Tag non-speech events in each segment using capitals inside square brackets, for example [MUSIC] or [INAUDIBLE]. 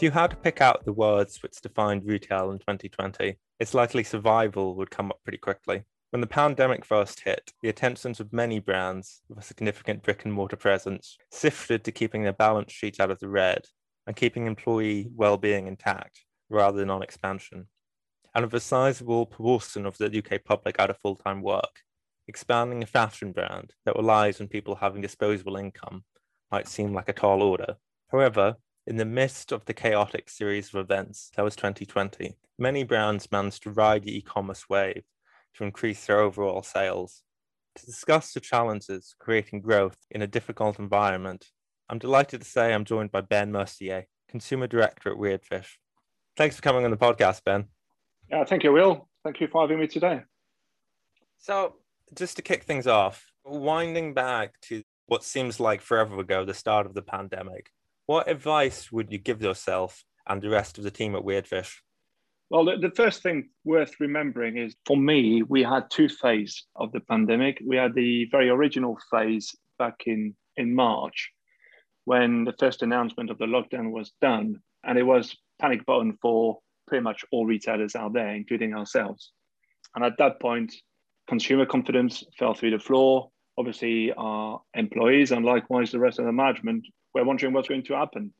If you had to pick out the words which defined retail in 2020, it's likely survival would come up pretty quickly. When the pandemic first hit, the attentions of many brands with a significant brick and mortar presence shifted to keeping their balance sheets out of the red and keeping employee well-being intact rather than on expansion. And with a sizable proportion of the UK public out of full-time work, expanding a fashion brand that relies on people having disposable income might seem like a tall order. However, in the midst of the chaotic series of events that was 2020, many brands managed to ride the e-commerce wave to increase their overall sales. To discuss the challenges creating growth in a difficult environment, I'm delighted to say I'm joined by Ben Mercier, Consumer Director at Weirdfish. Thanks for coming on the podcast, Ben. Yeah, thank you, Will. Thank you for having me today. So, just to kick things off, winding back to what seems like forever ago, the start of the pandemic, what advice would you give yourself and the rest of the team at Weirdfish? Well, the, the, first thing worth remembering is for me, we had two phases of the pandemic. We had the very original phase back in, in March when the first announcement of the lockdown was done. And it was panic button for pretty much all retailers out there, including ourselves. And at that point, consumer confidence fell through the floor. Obviously, our employees and likewise the rest of the management were wondering what's going to happen.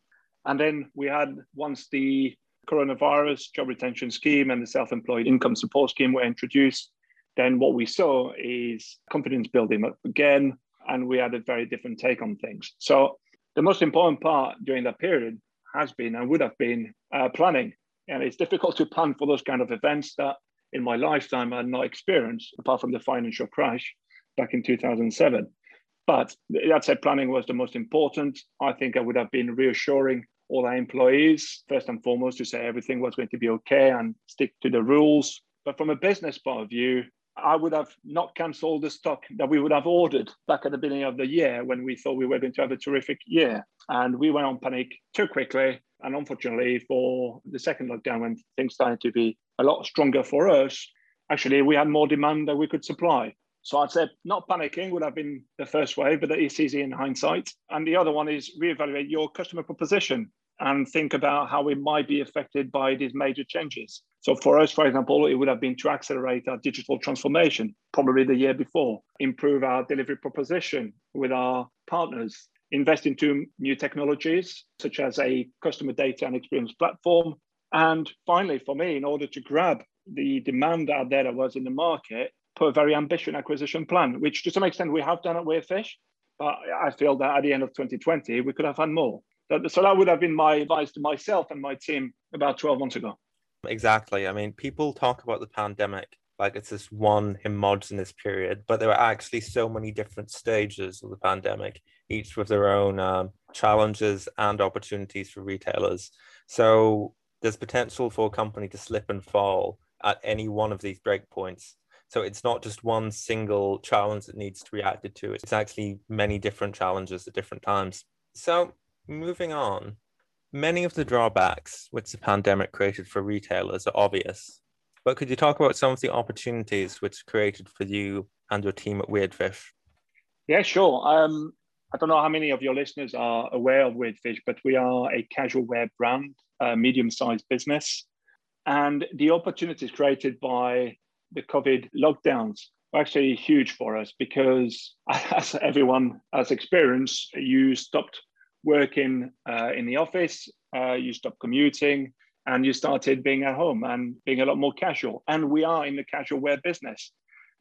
And then we had, once the coronavirus job retention scheme and the self-employed income support scheme were introduced, then what we saw is confidence building up again, and we had a very different take on things. So the most important part during that period has been and would have been uh, planning. And it's difficult to plan for those kind of events that in my lifetime I had not experienced, apart from the financial crash back in 2007. But that said, planning was the most important. I think I would have been reassuring all our employees, first and foremost, to say everything was going to be okay and stick to the rules. But from a business point of view, I would have not cancelled the stock that we would have ordered back at the beginning of the year when we thought we were going to have a terrific year. And we went on panic too quickly. And unfortunately, for the second lockdown, when things started to be a lot stronger for us, actually, we had more demand than we could supply. So I'd say not panicking would have been the first way, but that is easy in hindsight. And the other one is reevaluate your customer proposition and think about how we might be affected by these major changes. So for us, for example, it would have been to accelerate our digital transformation, probably the year before, improve our delivery proposition with our partners, invest into new technologies such as a customer data and experience platform. And finally, for me, in order to grab the demand out there that was in the market, put a very ambitious acquisition plan, which to some extent we have done at Weirdfish. But I feel that at the end of 2020, we could have had more. So that would have been my advice to myself and my team about 12 months ago. Exactly. I mean, people talk about the pandemic like it's this one homogenous period, but there are actually so many different stages of the pandemic, each with their own um, challenges and opportunities for retailers. So there's potential for a company to slip and fall at any one of these breakpoints. So it's not just one single challenge that needs to be reacted to. It's actually many different challenges at different times. So moving on, many of the drawbacks which the pandemic created for retailers are obvious. But could you talk about some of the opportunities which created for you and your team at Weirdfish? Yeah, sure. Um, I don't know how many of your listeners are aware of Weirdfish, but we are a casual wear brand, a medium-sized business. And the opportunities created by the COVID lockdowns were actually huge for us because, [LAUGHS] as everyone has experienced, you stopped working uh, in the office, uh, you stopped commuting, and you started being at home and being a lot more casual. And we are in the casual wear business.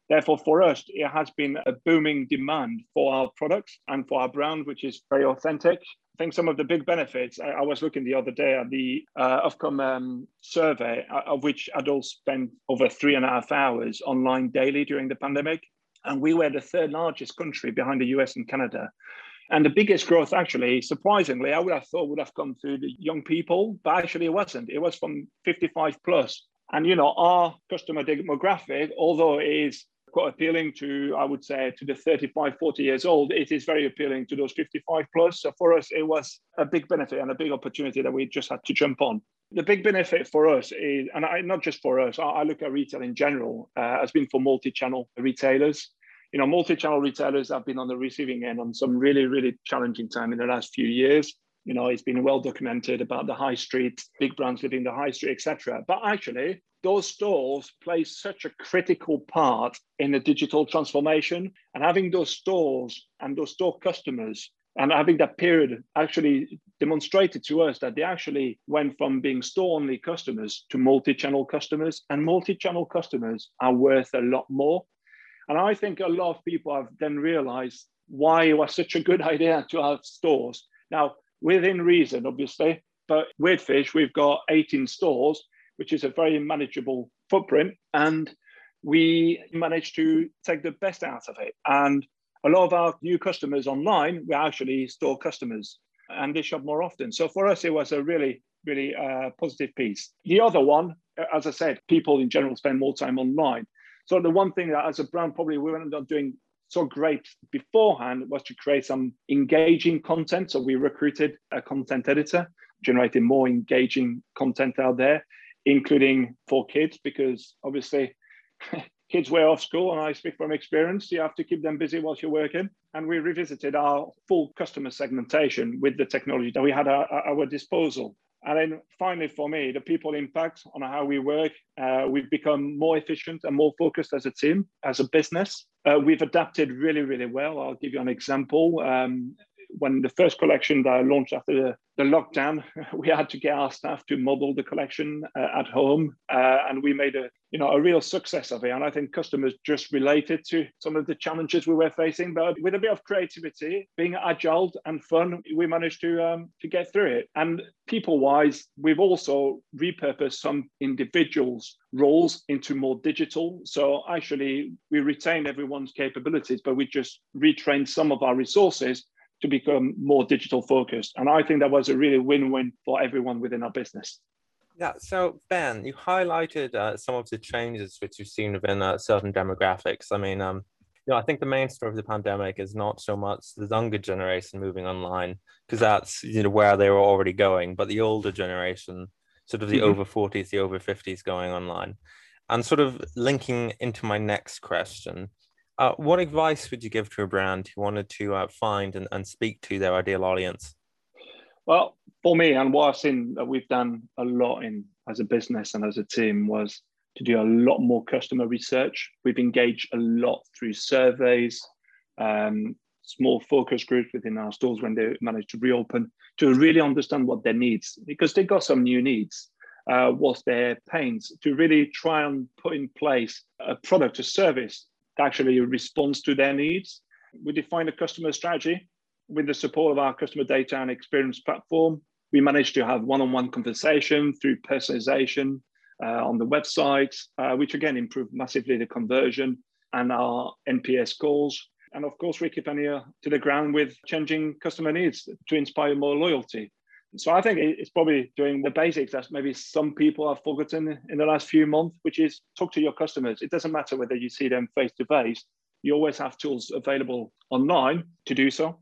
Therefore, for us, it has been a booming demand for our products and for our brand, which is very authentic. Think some of the big benefits, I, I was looking the other day at the uh, Ofcom um, survey, uh, of which adults spent over three and a half hours online daily during the pandemic. And we were the third largest country behind the US and Canada and the biggest growth, actually, surprisingly, I would have thought would have come through the young people, but actually it wasn't. It was from 55 plus. And, you know, our customer demographic, although it is quite appealing to, I would say, to the 35, 40 years old, it is very appealing to those 55 plus. So for us, it was a big benefit and a big opportunity that we just had to jump on. The big benefit for us is, and I, not just for us, I, I look at retail in general, uh, has been for multi-channel retailers you know, multi-channel retailers have been on the receiving end on some really, really challenging time in the last few years. You know, it's been well documented about the high street, big brands living the high street, etc. But actually, those stores play such a critical part in the digital transformation. And having those stores and those store customers and having that period actually demonstrated to us that they actually went from being store only customers to multi channel customers, and multi channel customers are worth a lot more. And I think a lot of people have then realized why it was such a good [LAUGHS] idea to have stores. Now, within reason, obviously, but Weirdfish, we've got 18 stores, which is a very manageable footprint. And we managed to take the best out of it. And a lot of our new customers online were actually store customers and they shop more often. So for us, it was a really, really uh, positive piece. The other one, as I said, people in general spend more time online. So the one thing that as a brand probably we were not doing so great beforehand was to create some engaging content. So we recruited a content editor, generating more engaging content out there, including for kids, because obviously [LAUGHS] kids were off school, and I speak from experience. You have to keep them busy whilst you're working. And we revisited our full customer segmentation with the technology that we had at our disposal. And then finally, for me, the people impact on how we work. Uh, we've become more efficient and more focused as a team, as a business. Uh, we've adapted really, really well. I'll give you an example. Um, when the first collection that I launched after the, the lockdown, [LAUGHS] we had to get our staff to model the collection uh, at home, uh, and we made a you know a real success of it. And I think customers just related to some of the challenges we were facing, but with a bit of creativity, being agile and fun, we managed to um, to get through it. And people-wise, we've also repurposed some individuals' roles into more digital. So actually, we retain everyone's capabilities, but we just retrained some of our resources to become more digital focused. And I think that was a really win win for everyone within our business. Yeah. So Ben, you highlighted uh, some of the changes which you've seen within uh, certain demographics. I mean, um, you know, I think the main story of the pandemic is not so much the younger generation moving online because that's you know where they were already going, but the older generation, sort of the mm-hmm. over forties, the over fifties, going online, and sort of linking into my next question uh, what advice would you give to a brand who wanted to uh, find and, and speak to their ideal audience? Well, for me, and what I've seen that we've done a lot in as a business and as a team was to do a lot more customer research. We've engaged a lot through surveys, um, small focus groups within our stores when they manage to reopen to really understand what their needs, because they got some new needs. Uh, what's their pains to really try and put in place a product, a service actually responds to their needs. We define a customer strategy with the support of our customer data and experience platform. We managed to have one-on-one conversation through personalization uh, on the website, uh, which again improved massively the conversion and our NPS scores. And of course, we keep an ear to the ground with changing customer needs to inspire more loyalty. So I think it's probably doing the basics that maybe some people have forgotten in the last few months, which is talk to your customers. It doesn't matter whether you see them face to face. You always have tools available online to do so.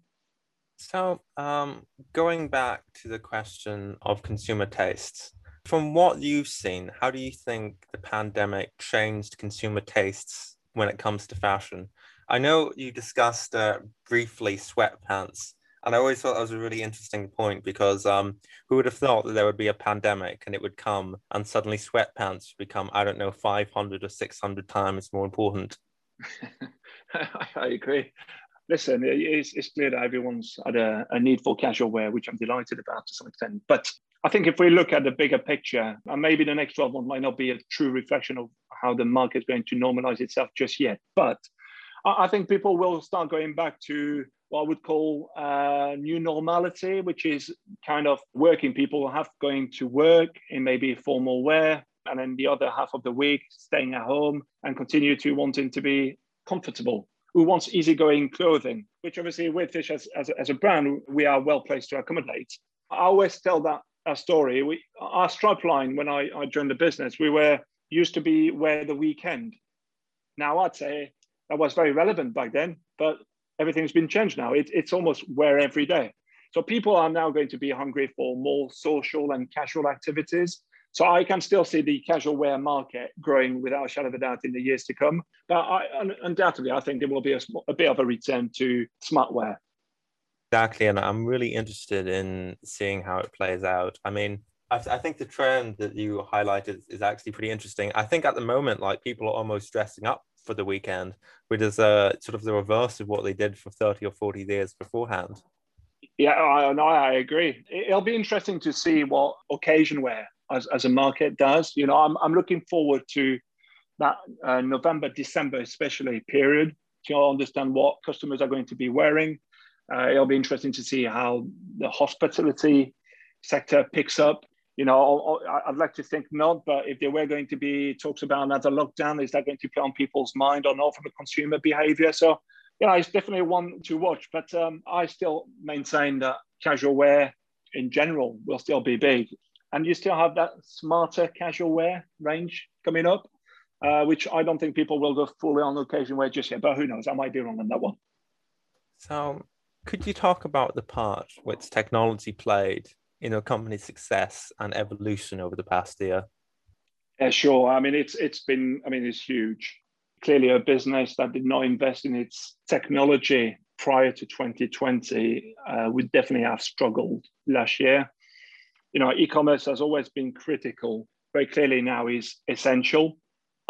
So, um, going back to the question of consumer tastes, from what you've seen, how do you think the pandemic changed consumer tastes when it comes to fashion? I know you discussed uh, briefly sweatpants and I always thought that was a really interesting point because um, who would have thought that there would be a pandemic and it would come and suddenly sweatpants become, I don't know, 500 or 600 times more important? [LAUGHS] I agree. Listen, it's, it's clear that everyone's had a, a need for casual wear, which I'm delighted about to some extent. But I think if we look at the bigger picture, and maybe the next 12 months might not be a true reflection of how the market is going to normalize itself just yet. But I think people will start going back to what I would call uh, new normality, which is kind of working people have going to work in maybe formal wear, and then the other half of the week staying at home and continue to wanting to be comfortable. Who wants easygoing clothing, which obviously Weirdfish as, as, as a brand, we are well placed to accommodate. I always tell that a story. We, our stripe line, when I, I joined the business, we were used to be wear the weekend. Now I'd say that was very relevant back then, but everything's been changed now. It, it's almost wear every day. So people are now going to be hungry for more social and casual activities. So I can still see the casual wear market growing without a shadow of a doubt in the years to come. But I, undoubtedly, I think there will be a, a bit of a return to smart wear. Exactly, and I'm really interested in seeing how it plays out. I mean, I think the trend that you highlighted is actually pretty interesting. I think at the moment, like people are almost dressing up for the weekend, which is uh, sort of the reverse of what they did for 30 or 40 years beforehand. Yeah, I, no, I agree. It'll be interesting to see what occasion wear as, as a market does. You know, I'm, I'm looking forward to that uh, November, December, especially period to understand what customers are going to be wearing. Uh, it'll be interesting to see how the hospitality sector picks up. You know, I'd like to think not, but if there were going to be talks about another lockdown, is that going to play on people's mind or not from a consumer behavior? So, yeah, it's definitely one to watch. But um, I still maintain that casual wear in general will still be big. And you still have that smarter casual wear range coming up, uh, which I don't think people will go fully on occasion wear just yet. But who knows? I might be wrong on that one. So, could you talk about the part which technology played in your company's success and evolution over the past year? Yeah, sure. I mean, it's it's been. I mean, it's huge. Clearly, a business that did not invest in its technology prior to 2020 uh, would definitely have struggled last year. You know, e-commerce has always been critical. Very clearly now is essential.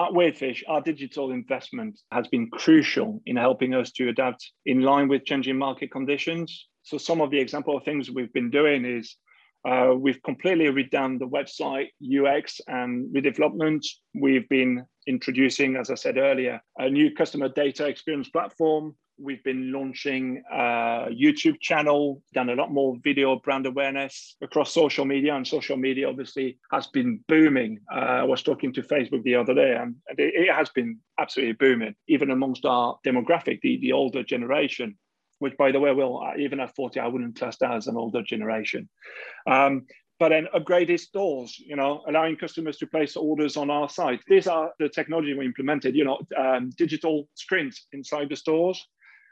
At Weirdfish, our digital investment has been crucial in helping us to adapt in line with changing market conditions. So some of the example of things we've been doing is uh, we've completely redone the website UX and redevelopment. We've been introducing, as I said earlier, a new customer data experience platform. We've been launching a YouTube channel, done a lot more video brand awareness across social media, and social media obviously has been booming. Uh, I was talking to Facebook the other day, and it, it has been absolutely booming, even amongst our demographic, the, the older generation which by the way, will even at 40, I wouldn't that as an older generation. Um, but then upgraded stores, you know, allowing customers to place orders on our site. These are the technology we implemented, you know, um, digital screens inside the stores,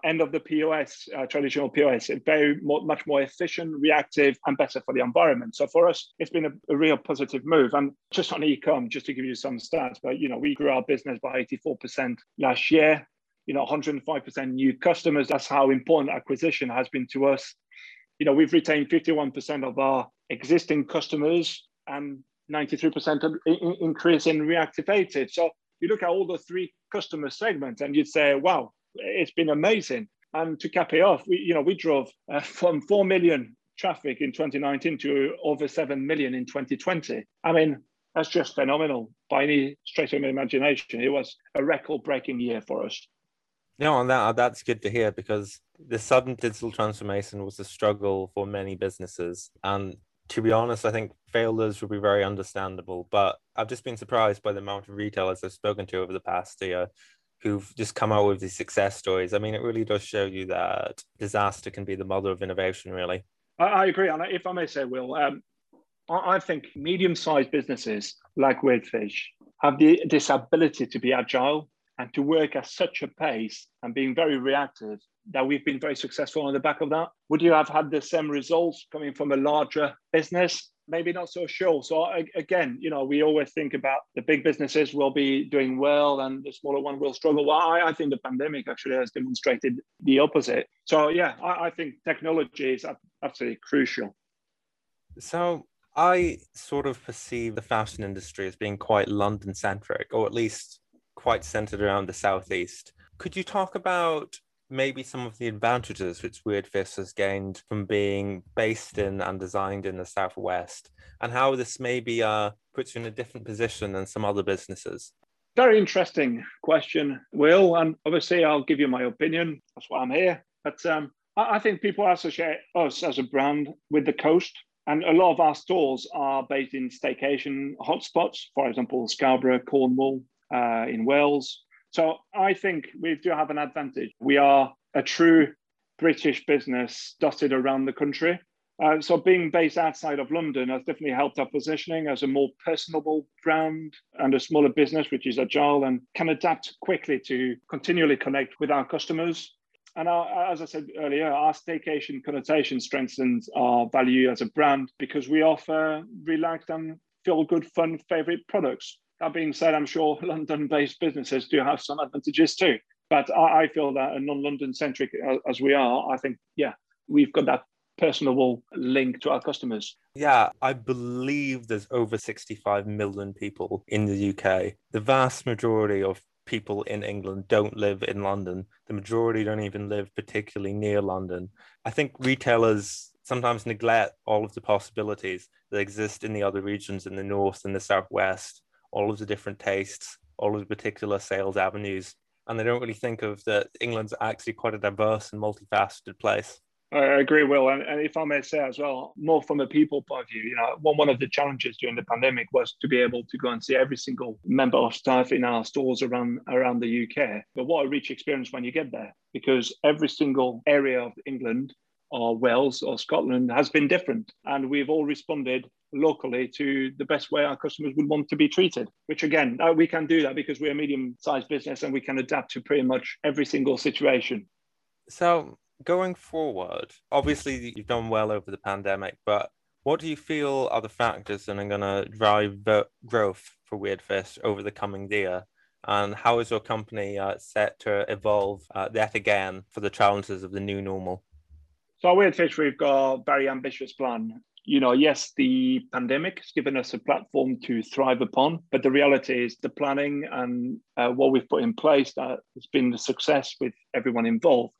end of the POS, uh, traditional POS, very more, much more efficient, reactive, and better for the environment. So for us, it's been a, a real positive move. And just on e-com, just to give you some stats, but you know, we grew our business by 84% last year you know 105% new customers. That's how important acquisition has been to us. You know we've retained 51% of our existing customers and 93% increase in reactivated so you look at all the three customer segments and you'd say wow it's been amazing. And to cap it off we you know we drove uh, from 4 million traffic in 2019 to over 7 million in 2020 i mean that's just phenomenal by any stretch of imagination. It was a record breaking year for us no, and that that's good to hear because the sudden digital transformation was a struggle for many businesses. And to be honest, I think failures would be very understandable. But I've just been surprised by the amount of retailers I've spoken to over the past year who've just come out with these success stories. I mean, it really does show you that disaster can be the mother of innovation, really. I, I agree. And if I may say, Will, um, I, I think medium sized businesses like Weirdfish have the, this ability to be agile and to work at such a pace and being very reactive that we've been very successful on the back of that. Would you have had the same results coming from a larger business? Maybe not so sure. So again, you know, we always think about the big businesses will be doing well and the smaller one will struggle. Well, I, I think the pandemic actually has demonstrated the opposite. So yeah, I, I think technology is absolutely crucial. So I sort of perceive the fashion industry as being quite London centric, or at least quite centered around the southeast. Could you talk about maybe some of the advantages which Weirdfish has gained from being based in and designed in the southwest, and how this maybe uh, puts you in a different position than some other businesses? Very interesting question, Will. And obviously, I'll give you my opinion. That's why I'm here. But um, I think people associate us as a brand with the coast. And a lot of our stores are based in staycation hotspots, for example, Scarborough, Cornwall, uh, in Wales. So I think we do have an advantage. We are a true British business dotted around the country. Uh, so being based outside of London has definitely helped our positioning as a more personable brand and a smaller business, which is agile and can adapt quickly to continually connect with our customers. And our, as I said earlier, our staycation connotation strengthens our value as a brand because we offer relaxed and feel good, fun, favorite products that being said, I'm sure [LAUGHS] London-based businesses do have some advantages too. But I, I feel that a non-London centric uh, as we are, I think, yeah, we've got that personable link to our customers. Yeah, I believe there's over 65 million people in the UK. The vast majority of people in England don't live in London. The majority don't even live particularly near London. I think retailers sometimes neglect all of the possibilities that exist in the other regions in the north and the southwest, all of the different tastes, all of the particular sales avenues. And they don't really think of that England's actually quite a diverse and multifaceted place. I agree, Will. And, if I may say as well, more from a people point of view, you know, one, one of the challenges during the pandemic was to be able to go and see every single member of staff in our stores around around the UK. But what a rich experience when you get there, because every single area of England or Wales or Scotland has been different. And we've all responded locally to the best way our customers would want to be treated, which again, uh, we can do that because we're a medium sized business and we can adapt to pretty much every single situation. So, going forward, obviously you've done well over the pandemic, but what do you feel are the factors that are going to drive growth for Weirdfish over the coming year? And how is your company uh, set to evolve uh, that again for the challenges of the new normal? So, at Weirdfish, we've got a very ambitious plan. You know, yes, the pandemic has given us a platform to thrive upon, but the reality is the planning and uh, what we've put in place that has been a success with everyone involved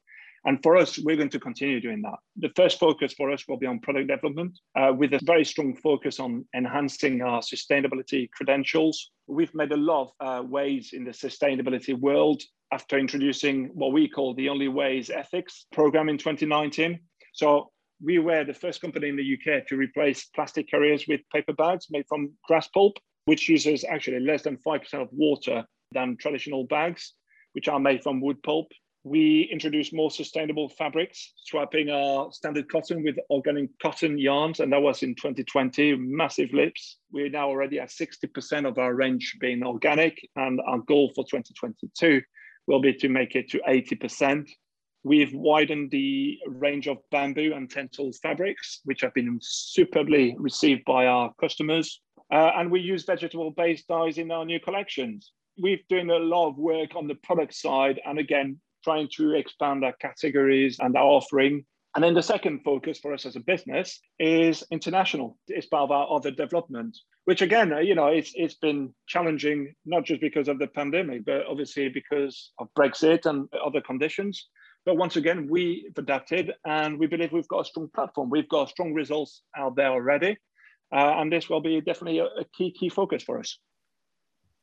and for us, we're going to continue doing that. The first focus for us will be on product development uh, with a very strong focus on enhancing our sustainability credentials. We've made a lot of uh, ways in the sustainability world after introducing what we call the Only Ways Ethics program in 2019. So we were the first company in the UK to replace plastic carriers with paper bags made from grass pulp, which uses actually less than 5% of water than traditional bags, which are made from wood pulp. We introduced more sustainable fabrics, swapping our standard cotton with organic cotton yarns, and that was in 2020, massive leaps. We're now already at 60% of our range being organic, and our goal for 2022 will be to make it to 80%. We've widened the range of bamboo and tencel fabrics, which have been superbly received by our customers. Uh, and we use vegetable based dyes in our new collections. We've done a lot of work on the product side, and again, trying to expand our categories and our offering. And then the second focus for us as a business is international. It's part of our other development, which again, uh, you know, it's it's been challenging not just because of the pandemic, but obviously because of Brexit and other conditions. But once again, we've adapted and we believe we've got a strong platform. We've got strong results out there already. Uh, and this will be definitely a, a, key, key focus for us.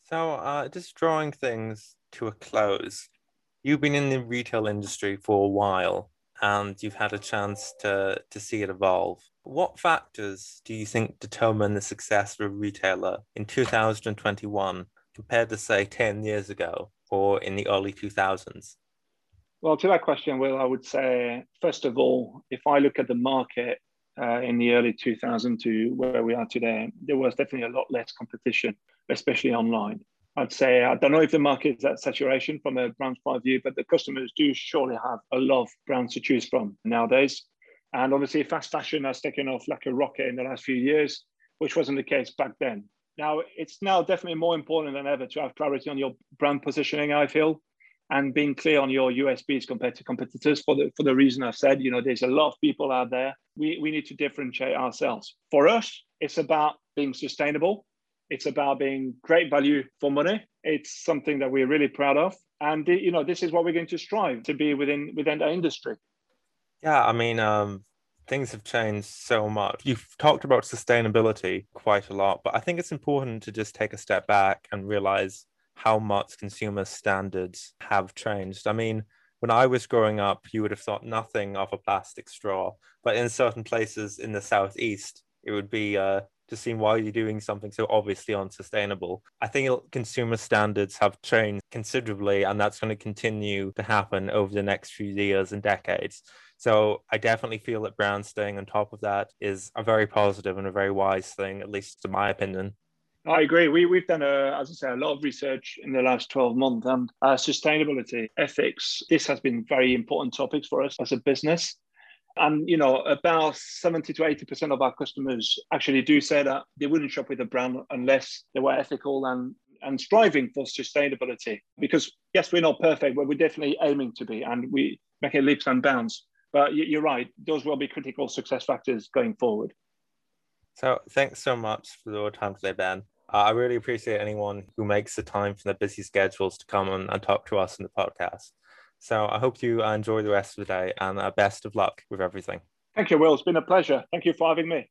So, uh, just drawing things to a close, you've been in the retail industry for a while and you've had a chance to, to see it evolve. What factors do you think determine the success of a retailer in 2021 compared to, say, 10 years ago or in the early 2000s? Well, to that question, Will, I would say, first of all, if I look at the market uh, in the early 2000s to where we are today, there was definitely a lot less competition, especially online. I'd say I don't know if the market is at saturation from a brand point of view, but the customers do surely have a lot of brands to choose from nowadays. And obviously, fast fashion has taken off like a rocket in the last few years, which wasn't the case back then. Now, it's now definitely more important than ever to have clarity on your brand positioning, I feel, and being clear on your USPs compared to competitors for the, for the reason I've said. You know, there's a lot of people out there. We, we need to differentiate ourselves. For us, it's about being sustainable it's about being great value for money. It's something that we're really proud of. And you know, this is what we're going to strive to be within within the industry. Yeah, I mean, um, things have changed so much. You've talked about sustainability quite a lot, but I think it's important to just take a step back and realize how much consumer standards have changed. I mean, when I was growing up, you would have thought nothing of a plastic straw, but in certain places in the southeast, it would be uh, to seem why you're doing something so obviously unsustainable. I think consumer standards have changed considerably, and that's going to continue to happen over the next few years and decades. So I definitely feel that brands staying on top of that is a very positive and a very wise thing, at least in my opinion. I agree. We, we've done, a, as I say, a lot of research in the last 12 months and uh, sustainability, ethics. This has been very important topics for us as a business. And you know, about 70 to 80% of our customers actually do say that they wouldn't shop with a brand unless they were ethical and and striving for sustainability. Because yes, we're not perfect, but we're definitely aiming to be, and we make it leaps and bounds. but you're right; those will be critical success factors going forward. So, thanks so much for your time today, Ben. Uh, I really appreciate anyone who makes the time from their busy schedules to come and, and talk to us in the podcast. So, I hope you uh, enjoy the rest of the day and uh, best of luck with everything. Thank you, Will. It's been a pleasure. Thank you for having me.